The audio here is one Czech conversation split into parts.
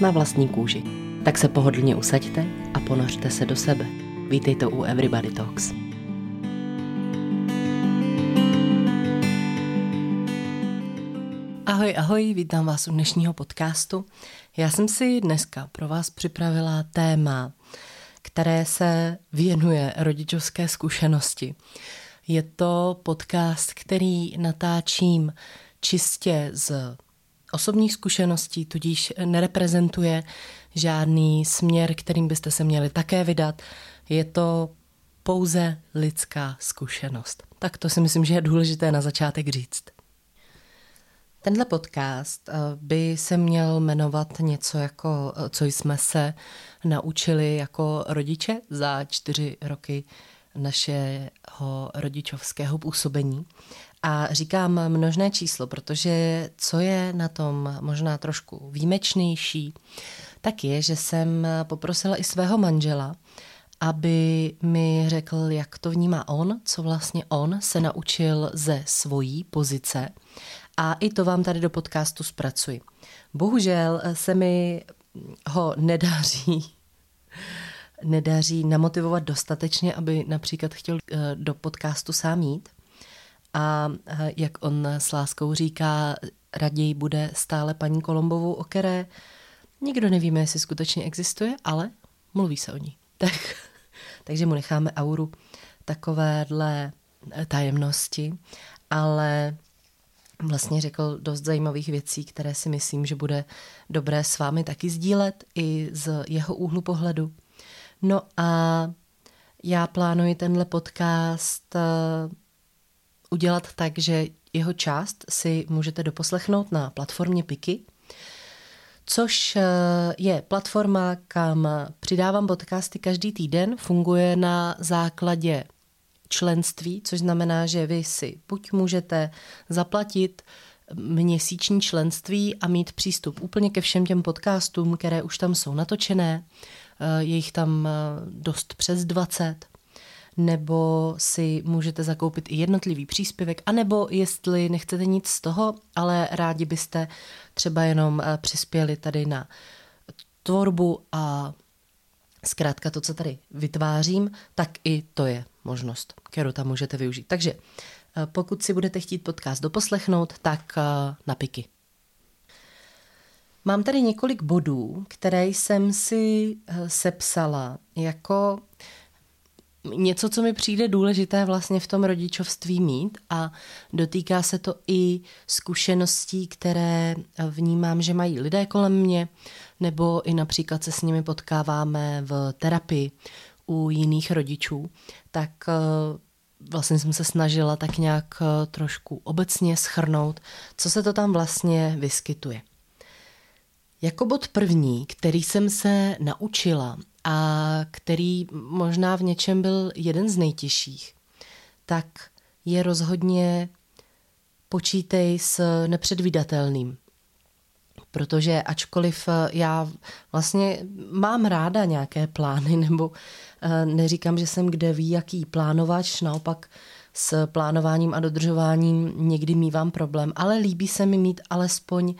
Na vlastní kůži. Tak se pohodlně usaďte a ponořte se do sebe. Vítejte u Everybody Talks. Ahoj, ahoj, vítám vás u dnešního podcastu. Já jsem si dneska pro vás připravila téma, které se věnuje rodičovské zkušenosti. Je to podcast, který natáčím čistě z osobních zkušeností, tudíž nereprezentuje žádný směr, kterým byste se měli také vydat. Je to pouze lidská zkušenost. Tak to si myslím, že je důležité na začátek říct. Tenhle podcast eh, by se měl jmenovat něco jako, eh, co jsme se naučili jako rodiče za čtyři roky našeho rodičovského působení. A říkám množné číslo, protože co je na tom možná trošku výjimečnější, tak je, že jsem poprosila i svého manžela, aby mi řekl, jak to vnímá on, co vlastně on se naučil ze svojí pozice. A i to vám tady do podcastu zpracuji. Bohužel se mi ho nedaří nedaří namotivovat dostatečně, aby například chtěl eh, do podcastu sám jít. A eh, jak on s láskou říká, raději bude stále paní Kolombovou, o které nikdo nevíme, jestli skutečně existuje, ale mluví se o ní. Tak, takže mu necháme auru takovéhle eh, tajemnosti, ale vlastně řekl dost zajímavých věcí, které si myslím, že bude dobré s vámi taky sdílet i z jeho úhlu pohledu. No a já plánuji tenhle podcast eh, udělat tak, že jeho část si můžete doposlechnout na platformě Piki, což eh, je platforma, kam přidávám podcasty každý týden, funguje na základě členství, což znamená, že vy si buď můžete zaplatit měsíční členství a mít přístup úplně ke všem těm podcastům, které už tam jsou natočené, Eh, je jich tam eh, dost přes 20, nebo si můžete zakoupit i jednotlivý příspěvek, anebo jestli nechcete nic z toho, ale rádi byste třeba jenom eh, přispěli tady na tvorbu a zkrátka to, co tady vytvářím, tak i to je možnost, kterou tam můžete využít. Takže pokud si budete chtít podcast doposlechnout, tak na piky. Mám tady několik bodů, které jsem si eh, sepsala jako něco, co mi přijde důležité vlastně v tom rodičovství mít a dotýká se to i zkušeností, které vnímám, že mají lidé kolem mě, nebo i například se s nimi potkáváme v terapii u jiných rodičů, tak eh, vlastně jsem se snažila tak nějak eh, trošku obecně schrnout, co se to tam vlastně vyskytuje. Jako bod první, který jsem se naučila a který možná v něčem byl jeden z nejtěžších, tak je rozhodně počítej s nepředvídatelným. Protože ačkoliv já vlastně mám ráda nějaké plány, nebo eh, neříkám, že jsem kde ví, jaký plánovač, naopak s plánováním a dodržováním někdy mývám problém, ale líbí se mi mít alespoň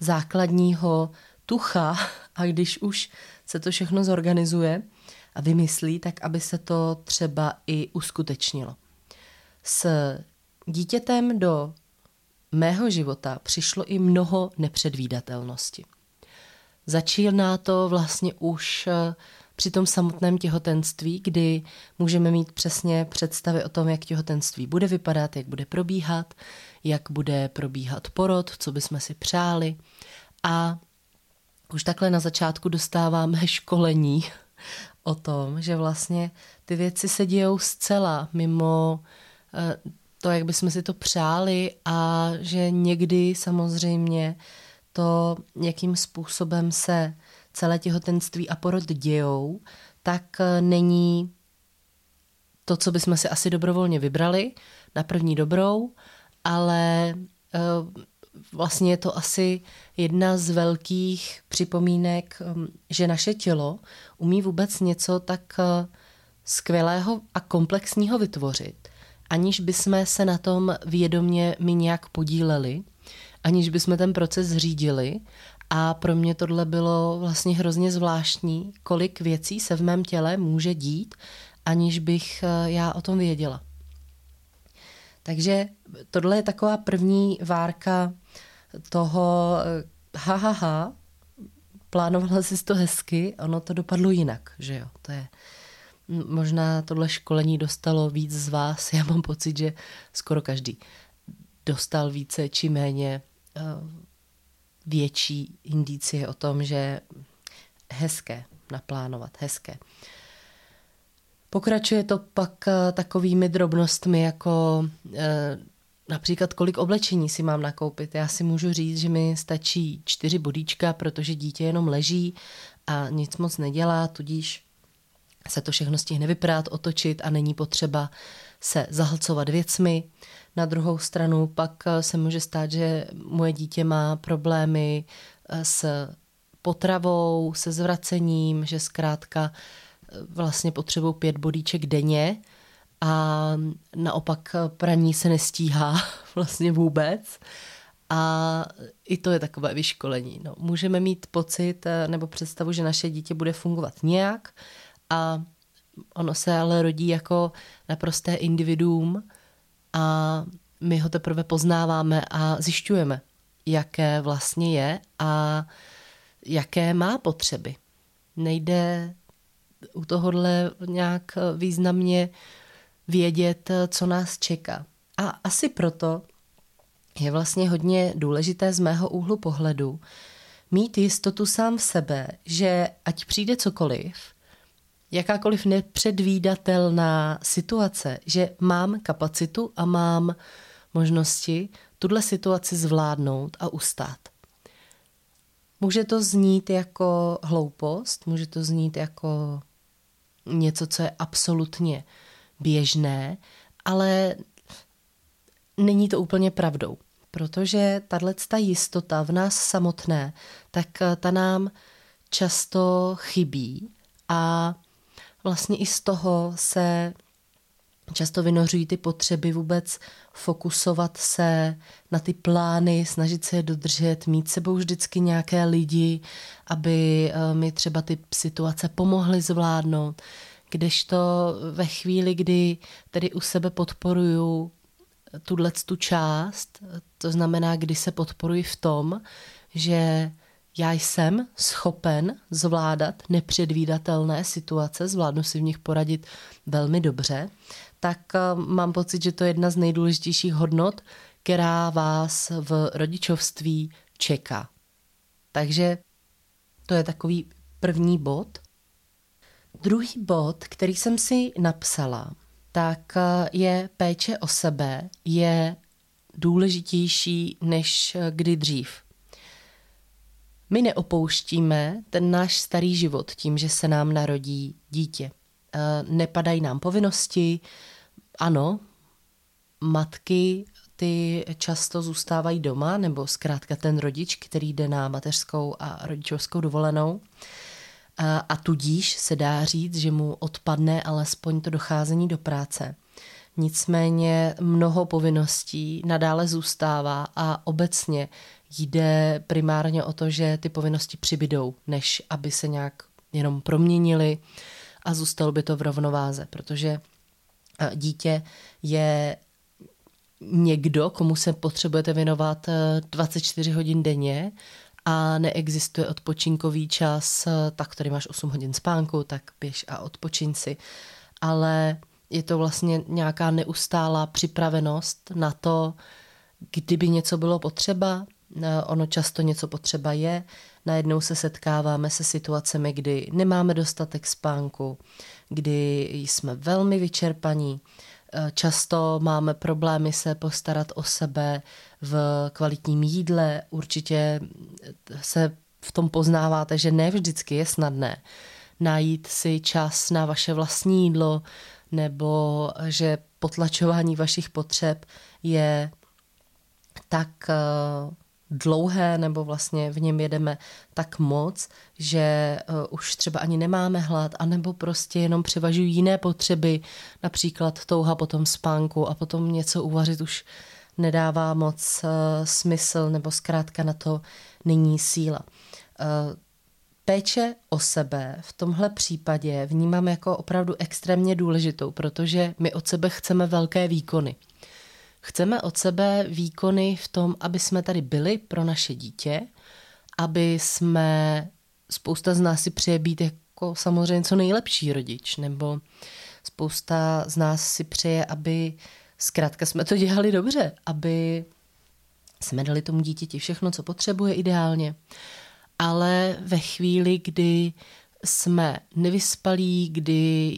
základního tucha a když už se to všechno zorganizuje a vymyslí, tak aby se to třeba i uskutečnilo. S dítětem do mého života přišlo i mnoho nepředvídatelnosti. Začíná to vlastně už eh, při tom samotném těhotenství, kdy můžeme mít přesně představy o tom, jak těhotenství bude vypadat, jak bude probíhat, jak bude probíhat porod, co bychom si přáli. A už takhle na začátku dostáváme školení o tom, že vlastně ty věci se dějou zcela mimo eh, to, jak bychom si to přáli a že někdy samozřejmě to, jakým způsobem se celé těhotenství a porod dějou, tak eh, není to, co bychom si asi dobrovolně vybrali na první dobrou, ale eh, vlastně je to asi jedna z velkých připomínek, hm, že naše tělo umí vůbec něco tak eh, skvělého a komplexního vytvořit, aniž bychom se na tom vědomě my nějak podíleli, aniž bychom ten proces řídili. A pro mě tohle bylo vlastně hrozně zvláštní, kolik věcí se v mém těle může dít, aniž bych eh, já o tom věděla. Takže tohle je taková první várka toho eh, ha, ha, ha plánovala jsi to hezky, ono to dopadlo jinak, že jo, to je možná tohle školení dostalo víc z vás, já mám pocit, že skoro každý dostal více či méně eh, větší indicie o tom, že hezké naplánovat, hezké. Pokračuje to pak eh, takovými drobnostmi, jako eh, například kolik oblečení si mám nakoupit. Já si můžu říct, že mi stačí čtyři bodíčka, protože dítě jenom leží a nic moc nedělá, tudíž se to všechno stihne vyprát, otočit a není potřeba se zahlcovat věcmi. Na druhou stranu pak eh, se může stát, že moje dítě má problémy s potravou, se zvracením, že zkrátka vlastně potřebují pět bodíček denně a naopak praní se nestíhá vlastně vůbec. A i to je takové vyškolení. No, můžeme mít pocit eh, nebo představu, že naše dítě bude fungovat nějak a ono se ale rodí jako naprosté individuum a my ho teprve poznáváme a zjišťujeme, jaké vlastně je a jaké má potřeby. Nejde u tohohle nějak významně vědět, co nás čeká. A asi proto je vlastně hodně důležité z mého úhlu pohledu mít jistotu sám v sebe, že ať přijde cokoliv, jakákoliv nepředvídatelná situace, že mám kapacitu a mám možnosti tuhle situaci zvládnout a ustát. Může to znít jako hloupost, může to znít jako něco, co je absolutně běžné, ale není to úplně pravdou, protože tahle jistota v nás samotné, tak eh, ta nám často chybí a vlastně i z toho se často vynořují ty potřeby vůbec fokusovat se na ty plány, snažit se je dodržet, mít sebou vždycky nějaké lidi, aby eh, mi třeba ty situace pomohly zvládnout. Kdežto ve chvíli, kdy tedy u sebe podporuju tuhle tu část, to znamená, kdy se podporuji v tom, že já jsem schopen zvládat nepředvídatelné situace, zvládnu si v nich poradit velmi dobře, tak eh, mám pocit, že to je jedna z nejdůležitějších hodnot, která vás v rodičovství čeká. Takže to je takový první bod. Druhý bod, který jsem si napsala, tak eh, je péče o sebe, je důležitější než eh, kdy dřív. My neopouštíme ten náš starý život tím, že se nám narodí dítě. Nepadají nám povinnosti, ano, matky ty často zůstávají doma, nebo zkrátka ten rodič, který jde na mateřskou a rodičovskou dovolenou. A, a tudíž se dá říct, že mu odpadne alespoň to docházení do práce. Nicméně mnoho povinností nadále zůstává a obecně jde primárně o to, že ty povinnosti přibydou, než aby se nějak jenom proměnily a zůstalo by to v rovnováze, protože dítě je někdo, komu se potřebujete věnovat 24 eh, hodin denně a neexistuje odpočinkový čas, eh, tak tady máš 8 hodin spánku, tak běž a odpočin si. Ale je to vlastně nějaká neustálá připravenost na to, kdyby něco bylo potřeba, eh, ono často něco potřeba je, najednou se setkáváme se situacemi, kdy nemáme dostatek spánku, kdy jsme velmi vyčerpaní, Často máme problémy se postarat o sebe v kvalitním jídle. Určitě se v tom poznáváte, že ne vždycky je snadné najít si čas na vaše vlastní jídlo, nebo že potlačování vašich potřeb je tak eh, dlouhé, nebo vlastně v něm jedeme tak moc, že uh, už třeba ani nemáme hlad, anebo prostě jenom převažují jiné potřeby, například touha potom spánku a potom něco uvařit už nedává moc uh, smysl, nebo zkrátka na to není síla. Uh, péče o sebe v tomhle případě vnímám jako opravdu extrémně důležitou, protože my od sebe chceme velké výkony. Chceme od sebe výkony v tom, aby jsme tady byli pro naše dítě, aby jsme, spousta z nás si přeje být jako samozřejmě co nejlepší rodič, nebo spousta z nás si přeje, aby zkrátka jsme to dělali dobře, aby jsme dali tomu dítěti všechno, co potřebuje ideálně. Ale ve chvíli, kdy jsme nevyspalí, kdy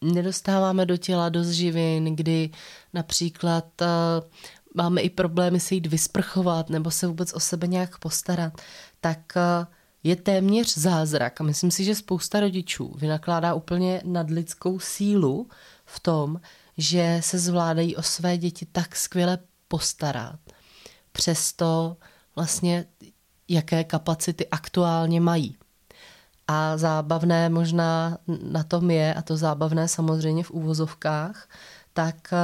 nedostáváme do těla dost živin, kdy například uh, máme i problémy se jít vysprchovat nebo se vůbec o sebe nějak postarat, tak uh, je téměř zázrak a myslím si, že spousta rodičů vynakládá úplně nadlidskou sílu v tom, že se zvládají o své děti tak skvěle postarat. Přesto vlastně jaké kapacity aktuálně mají. A zábavné možná na tom je, a to zábavné samozřejmě v úvozovkách, tak eh,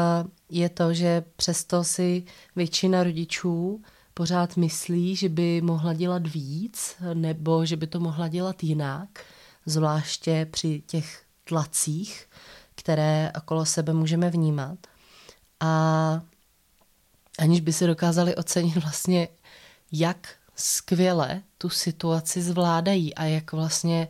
je to, že přesto si většina rodičů pořád myslí, že by mohla dělat víc, nebo že by to mohla dělat jinak, zvláště při těch tlacích, které okolo sebe můžeme vnímat. A aniž by se dokázali ocenit vlastně, jak skvěle tu situaci zvládají a jak vlastně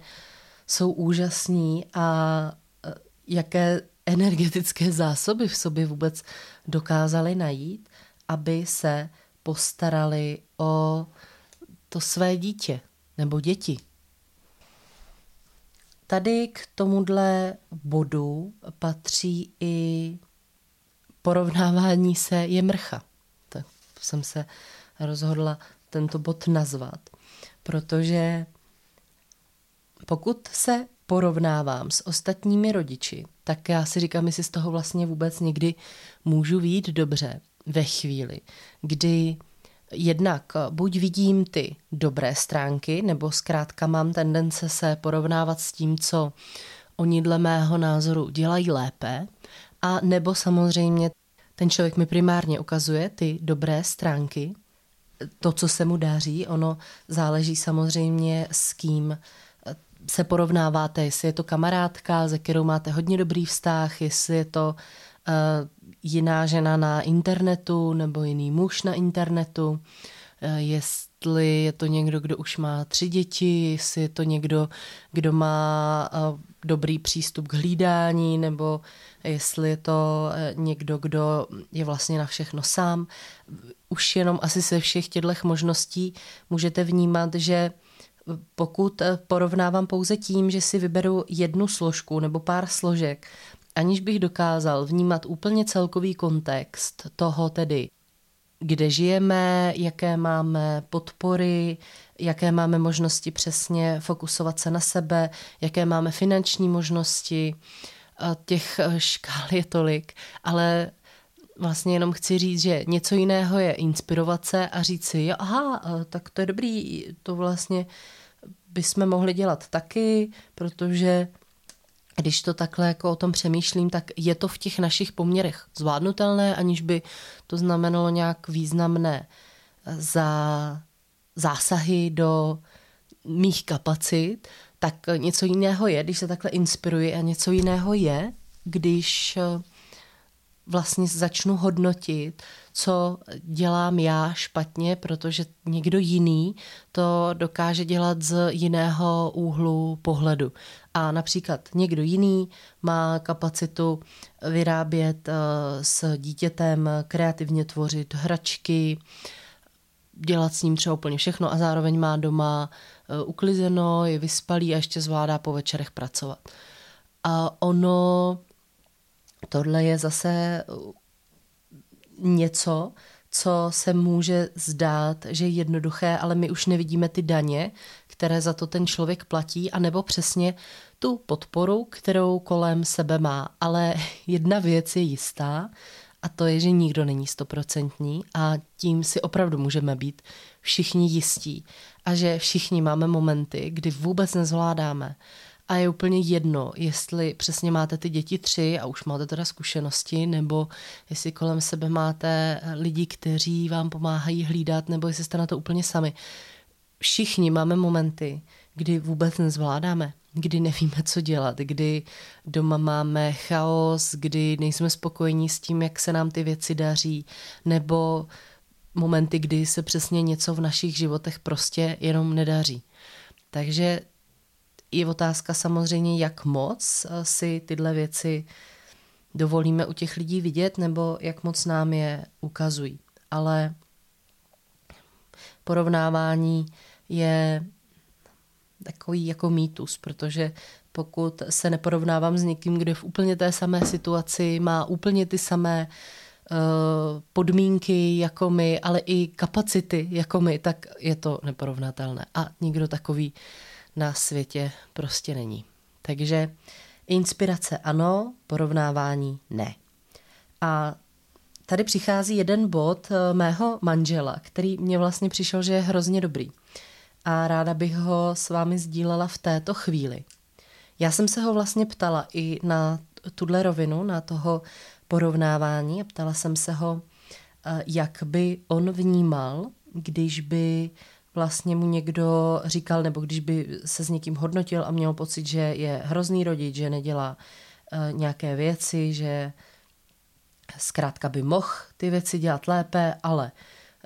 jsou úžasní a e, jaké energetické zásoby v sobě vůbec dokázali najít, aby se postarali o to své dítě nebo děti. Tady k tomuhle bodu patří i porovnávání se je mrcha. Tak jsem se rozhodla tento bod nazvat, protože pokud se porovnávám s ostatními rodiči, tak já si říkám, jestli z toho vlastně vůbec někdy můžu vít dobře ve chvíli, kdy jednak buď vidím ty dobré stránky, nebo zkrátka mám tendence se porovnávat s tím, co oni dle mého názoru dělají lépe, a nebo samozřejmě ten člověk mi primárně ukazuje ty dobré stránky to, co se mu daří, ono záleží samozřejmě s kým se porovnáváte, jestli je to kamarádka, ze kterou máte hodně dobrý vztah, jestli je to uh, jiná žena na internetu nebo jiný muž na internetu, uh, jestli je to někdo, kdo už má tři děti, jestli je to někdo, kdo má uh, dobrý přístup k hlídání, nebo jestli je to někdo, kdo je vlastně na všechno sám. Už jenom asi se všech těchto možností můžete vnímat, že pokud eh, porovnávám pouze tím, že si vyberu jednu složku nebo pár složek, aniž bych dokázal vnímat úplně celkový kontext toho tedy, kde žijeme, jaké máme podpory, jaké máme možnosti přesně fokusovat se na sebe, jaké máme finanční možnosti, těch eh, škál je tolik, ale vlastně jenom chci říct, že něco jiného je inspirovat se a říct si, jo, aha, tak to je dobrý, to vlastně bychom mohli dělat taky, protože když to takhle jako o tom přemýšlím, tak je to v těch našich poměrech zvládnutelné, aniž by to znamenalo nějak významné za zásahy do mých kapacit, tak něco jiného je, když se takhle inspiruji a něco jiného je, když vlastně začnu hodnotit, co dělám já špatně, protože někdo jiný to dokáže dělat z jiného úhlu pohledu. A například někdo jiný má kapacitu vyrábět eh, s dítětem, kreativně tvořit hračky, dělat s ním třeba úplně všechno a zároveň má doma eh, uklizeno, je vyspalý a ještě zvládá po večerech pracovat. A ono tohle je zase něco, co se může zdát, že je jednoduché, ale my už nevidíme ty daně, které za to ten člověk platí, anebo přesně tu podporu, kterou kolem sebe má. Ale jedna věc je jistá, a to je, že nikdo není stoprocentní a tím si opravdu můžeme být všichni jistí. A že všichni máme momenty, kdy vůbec nezvládáme. A je úplně jedno, jestli přesně máte ty děti tři a už máte teda zkušenosti, nebo jestli kolem sebe máte lidi, kteří vám pomáhají hlídat, nebo jestli jste na to úplně sami. Všichni máme momenty, kdy vůbec nezvládáme, kdy nevíme, co dělat, kdy doma máme chaos, kdy nejsme spokojení s tím, jak se nám ty věci daří, nebo momenty, kdy se přesně něco v našich životech prostě jenom nedaří. Takže je otázka samozřejmě, jak moc eh, si tyhle věci dovolíme u těch lidí vidět, nebo jak moc nám je ukazují. Ale porovnávání je takový jako mýtus, protože pokud se neporovnávám s někým, kdo v úplně té samé situaci má úplně ty samé uh, podmínky jako my, ale i kapacity jako my, tak je to neporovnatelné. A nikdo takový na světě prostě není. Takže inspirace ano, porovnávání ne. A tady přichází jeden bod eh, mého manžela, který mě vlastně přišel, že je hrozně dobrý. A ráda bych ho s vámi sdílela v této chvíli. Já jsem se ho vlastně ptala i na tuhle rovinu, na toho porovnávání. A ptala jsem se ho, eh, jak by on vnímal, když by vlastně mu někdo říkal, nebo když by se s někým hodnotil a měl pocit, že je hrozný rodič, že nedělá uh, nějaké věci, že zkrátka by mohl ty věci dělat lépe, ale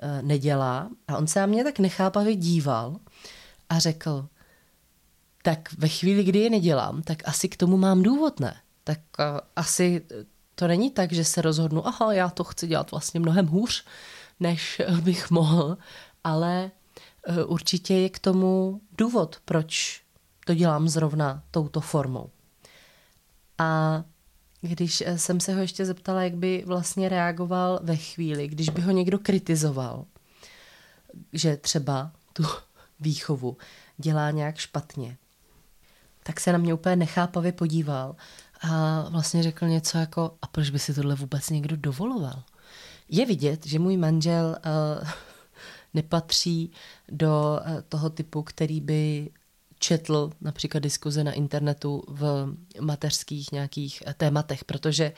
uh, nedělá. A on se na mě tak nechápavě díval a řekl, tak ve chvíli, kdy je nedělám, tak asi k tomu mám důvod, ne? Tak uh, asi to není tak, že se rozhodnu, aha, já to chci dělat vlastně mnohem hůř, než bych mohl, ale Eh, určitě je k tomu důvod, proč to dělám zrovna touto formou. A když eh, jsem se ho ještě zeptala, jak by vlastně reagoval ve chvíli, když by ho někdo kritizoval, že třeba tu výchovu dělá nějak špatně, tak se na mě úplně nechápavě podíval a vlastně řekl něco jako, a proč by si tohle vůbec někdo dovoloval? Je vidět, že můj manžel uh, nepatří do eh, toho typu, který by četl například diskuze na internetu v mateřských nějakých eh, tématech, protože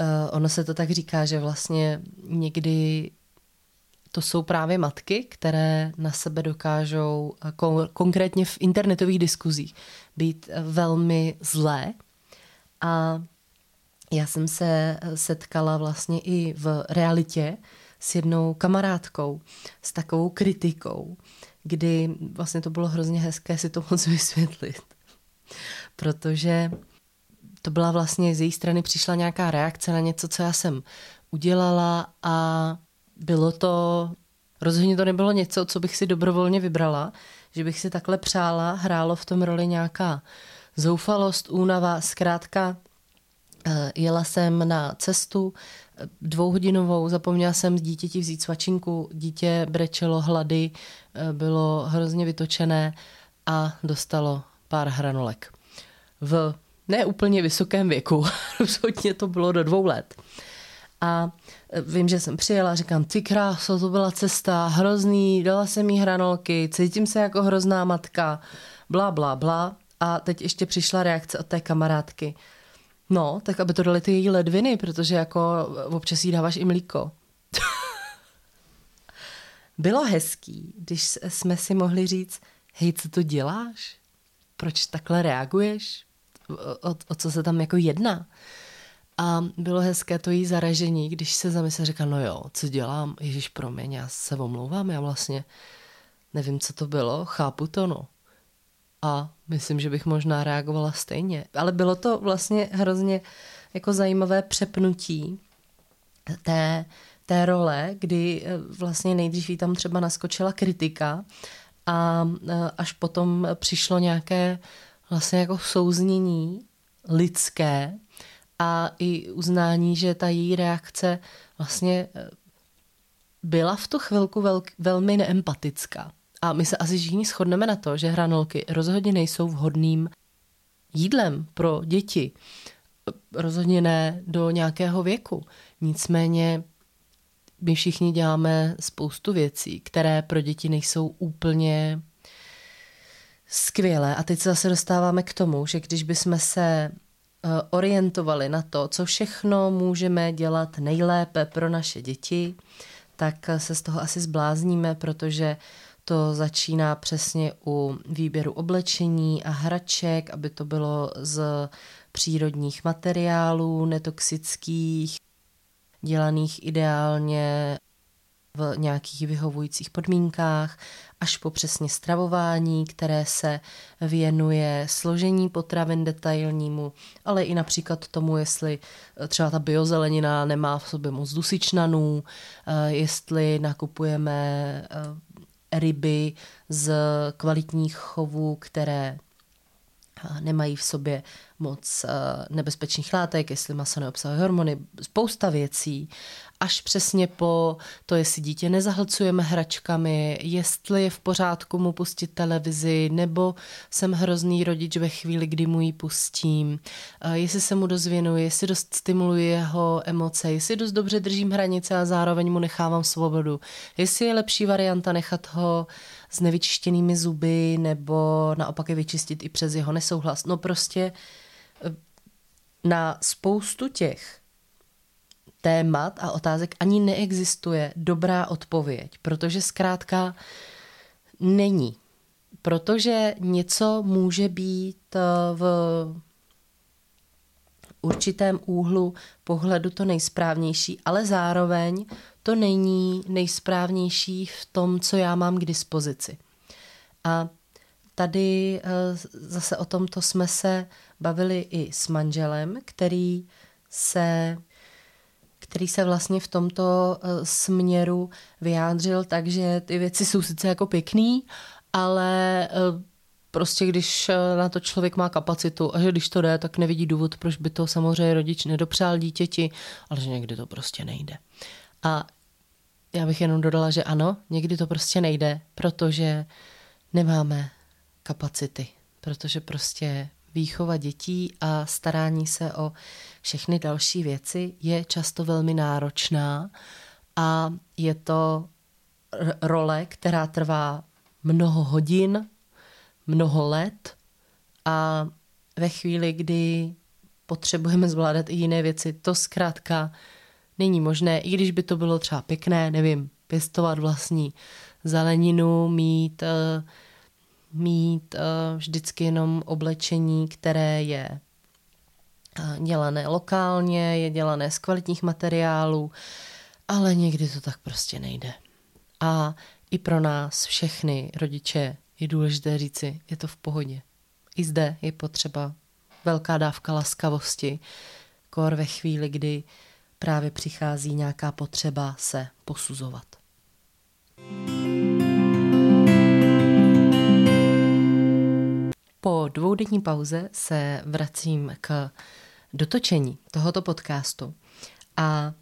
uh, ono se to tak říká, že vlastně někdy to jsou právě matky, které na sebe dokážou kon- konkrétně v internetových diskuzích být velmi zlé. A já jsem se setkala vlastně i v realitě s jednou kamarádkou, s takovou kritikou, kdy vlastně to bylo hrozně hezké si to moc vysvětlit. Protože to byla vlastně z její strany přišla nějaká reakce na něco, co já jsem udělala a bylo to, rozhodně to nebylo něco, co bych si dobrovolně vybrala, že bych si takhle přála, hrálo v tom roli nějaká zoufalost, únava, zkrátka eh, jela jsem na cestu, dvouhodinovou, zapomněla jsem z dítěti vzít svačinku, dítě brečelo hlady, eh, bylo hrozně vytočené a dostalo pár hranolek. V neúplně vysokém věku, rozhodně to bylo do dvou let. A eh, vím, že jsem přijela, říkám, ty kráso, to byla cesta, hrozný, dala jsem jí hranolky, cítím se jako hrozná matka, bla, bla, bla. A teď ještě přišla reakce od té kamarádky. No, tak aby to dali ty její ledviny, protože jako občas jí dáváš i mlíko. Bylo hezký, když jsme si mohli říct, hej, co to děláš? Proč takhle reaguješ? O, o, o co se tam jako jedná? A bylo hezké to jí zaražení, když se zamyslel, říká, no jo, co dělám? Ježíš, promiň, já se omlouvám, já vlastně nevím, co to bylo, chápu to, no a myslím, že bych možná reagovala stejně. Ale bylo to vlastně hrozně jako zajímavé přepnutí té, té role, kdy eh, vlastně nejdřív jí tam třeba naskočila kritika a eh, až potom přišlo nějaké vlastně jako souznění lidské a i uznání, že ta její reakce vlastně eh, byla v tu chvilku velk, velmi neempatická. A my se asi všichni shodneme na to, že hranolky rozhodně nejsou vhodným jídlem pro děti. Rozhodně ne do nějakého věku. Nicméně my všichni děláme spoustu věcí, které pro děti nejsou úplně skvělé. A teď se zase dostáváme k tomu, že když bychom se eh, orientovali na to, co všechno můžeme dělat nejlépe pro naše děti, tak se z toho asi zblázníme, protože to začíná přesně u výběru oblečení a hraček, aby to bylo z přírodních materiálů, netoxických, dělaných ideálně v nějakých vyhovujících podmínkách, až po přesně stravování, které se věnuje složení potravin detailnímu, ale i například tomu, jestli třeba ta biozelenina nemá v sobě moc dusičnanů, eh, jestli nakupujeme eh, ryby z kvalitních chovů, které nemají v sobě moc eh, nebezpečných látek, jestli maso neobsahuje hormony, spousta věcí, až přesně po to, jestli dítě nezahlcujeme hračkami, jestli je v pořádku mu pustit televizi, nebo jsem hrozný rodič ve chvíli, kdy mu ji pustím, eh, jestli se mu dost věnuji, jestli dost stimuluji jeho emoce, jestli dost dobře držím hranice a zároveň mu nechávám svobodu, jestli je lepší varianta nechat ho s nevyčištěnými zuby nebo naopak je vyčistit i přes jeho nesouhlas. No prostě eh, na spoustu těch témat a otázek ani neexistuje dobrá odpověď, protože zkrátka není. Protože něco může být eh, v určitém úhlu pohledu to nejsprávnější, ale zároveň to není nejsprávnější v tom, co já mám k dispozici. A tady eh, zase o tomto jsme se bavili i s manželem, který se který se vlastně v tomto eh, směru vyjádřil tak, že ty věci jsou sice jako pěkný, ale eh, prostě když na to člověk má kapacitu a že když to jde, tak nevidí důvod, proč by to samozřejmě rodič nedopřál dítěti, ale že někdy to prostě nejde. A já bych jenom dodala, že ano, někdy to prostě nejde, protože nemáme kapacity, protože prostě výchova dětí a starání se o všechny další věci je často velmi náročná a je to role, která trvá mnoho hodin, mnoho let a ve chvíli, kdy potřebujeme zvládat i jiné věci, to zkrátka není možné, i když by to bylo třeba pěkné, nevím, pěstovat vlastní zeleninu, mít, uh, mít uh, vždycky jenom oblečení, které je uh, dělané lokálně, je dělané z kvalitních materiálů, ale někdy to tak prostě nejde. A i pro nás všechny rodiče je důležité říci, je to v pohodě. I zde je potřeba velká dávka laskavosti, kor ve chvíli, kdy právě přichází nějaká potřeba se posuzovat. Po dvoudenní pauze se vracím k dotočení tohoto podcastu a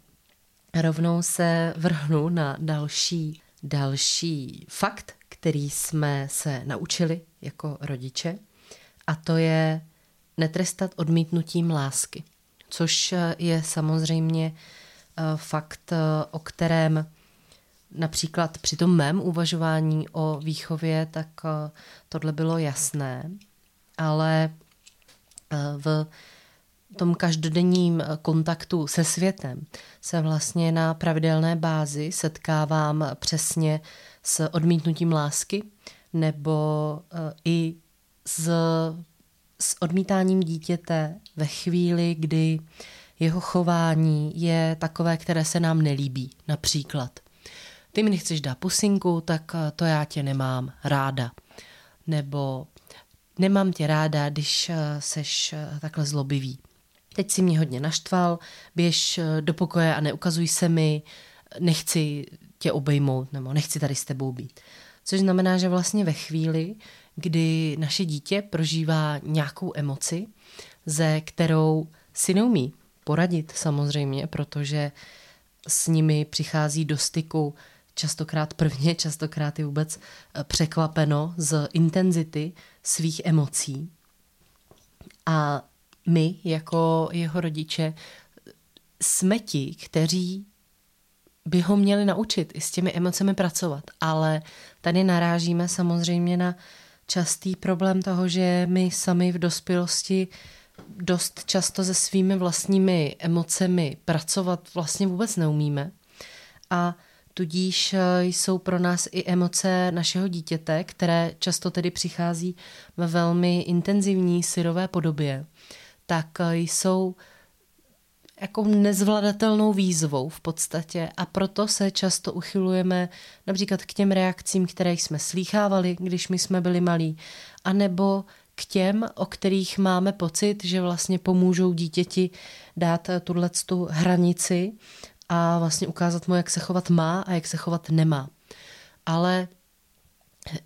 rovnou se vrhnu na další, další fakt, který jsme se naučili jako rodiče, a to je netrestat odmítnutím lásky což eh, je samozřejmě eh, fakt, eh, o kterém například při tom mém uvažování o výchově, tak tohle bylo jasné, ale v tom každodenním kontaktu se světem se vlastně na pravidelné bázi setkávám přesně s odmítnutím lásky nebo i s s odmítáním dítěte ve chvíli, kdy jeho chování je takové, které se nám nelíbí. Například, ty mi nechceš dát pusinku, tak eh, to já tě nemám ráda. Nebo nemám tě ráda, když eh, seš eh, takhle zlobivý. Teď si mě hodně naštval, běž do pokoje a neukazuj se mi, nechci tě obejmout nebo nechci tady s tebou být. Což znamená, že vlastně ve chvíli, kdy naše dítě prožívá nějakou emoci, ze kterou si neumí poradit samozřejmě, protože s nimi přichází do styku častokrát prvně, častokrát je vůbec eh, překvapeno z intenzity svých emocí. A my, jako jeho rodiče, jsme ti, kteří by ho měli naučit i s těmi emocemi pracovat. Ale tady narážíme samozřejmě na častý problém toho, že my sami v dospělosti dost často se svými vlastními emocemi pracovat vlastně vůbec neumíme. A tudíž eh, jsou pro nás i emoce našeho dítěte, které často tedy přichází ve velmi intenzivní syrové podobě, tak eh, jsou jako nezvladatelnou výzvou v podstatě a proto se často uchylujeme například k těm reakcím, které jsme slýchávali, když my jsme byli malí, anebo k těm, o kterých máme pocit, že vlastně pomůžou dítěti dát tuhle tu hranici a vlastně ukázat mu, jak se chovat má a jak se chovat nemá. Ale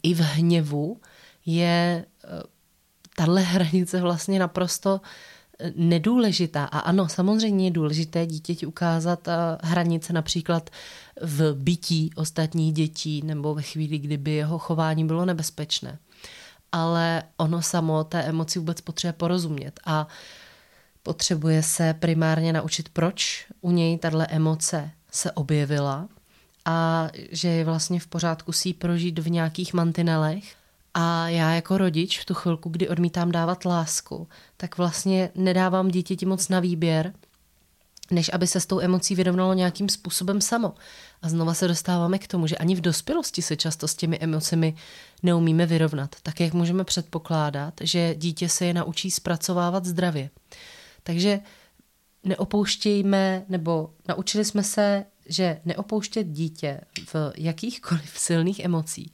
i v hněvu je eh, tahle hranice vlastně naprosto eh, nedůležitá. A ano, samozřejmě je důležité dítěti ukázat eh, hranice například v bytí ostatních dětí nebo ve chvíli, kdyby jeho chování bylo nebezpečné. Ale ono samo té emoci vůbec potřebuje porozumět. A potřebuje se primárně naučit, proč u něj tahle emoce se objevila a že je vlastně v pořádku si ji prožít v nějakých mantinelech. A já jako rodič v tu chvilku, kdy odmítám dávat lásku, tak vlastně nedávám dítěti moc na výběr, než aby se s tou emocí vyrovnalo nějakým způsobem samo. A znova se dostáváme k tomu, že ani v dospělosti se často s těmi emocemi neumíme vyrovnat. Tak jak můžeme předpokládat, že dítě se je naučí zpracovávat zdravě. Takže neopouštějme, nebo naučili jsme se, že neopouštět dítě v jakýchkoliv silných emocí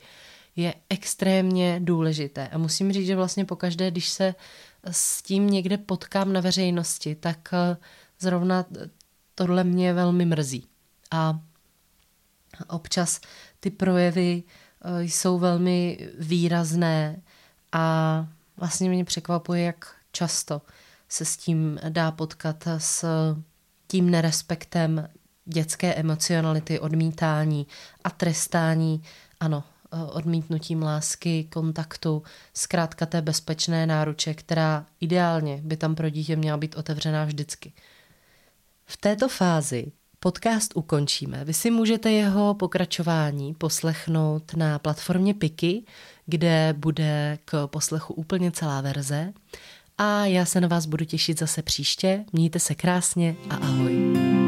je extrémně důležité. A musím říct, že vlastně pokaždé, když se s tím někde potkám na veřejnosti, tak eh, zrovna tohle mě velmi mrzí. A občas ty projevy eh, jsou velmi výrazné a vlastně mě překvapuje, jak často se s tím dá potkat s tím nerespektem dětské emocionality, odmítání a trestání, ano, odmítnutím lásky, kontaktu, zkrátka té bezpečné náruče, která ideálně by tam pro dítě měla být otevřená vždycky. V této fázi podcast ukončíme. Vy si můžete jeho pokračování poslechnout na platformě Piky, kde bude k poslechu úplně celá verze a já se na vás budu těšit zase příště. Mějte se krásně a ahoj.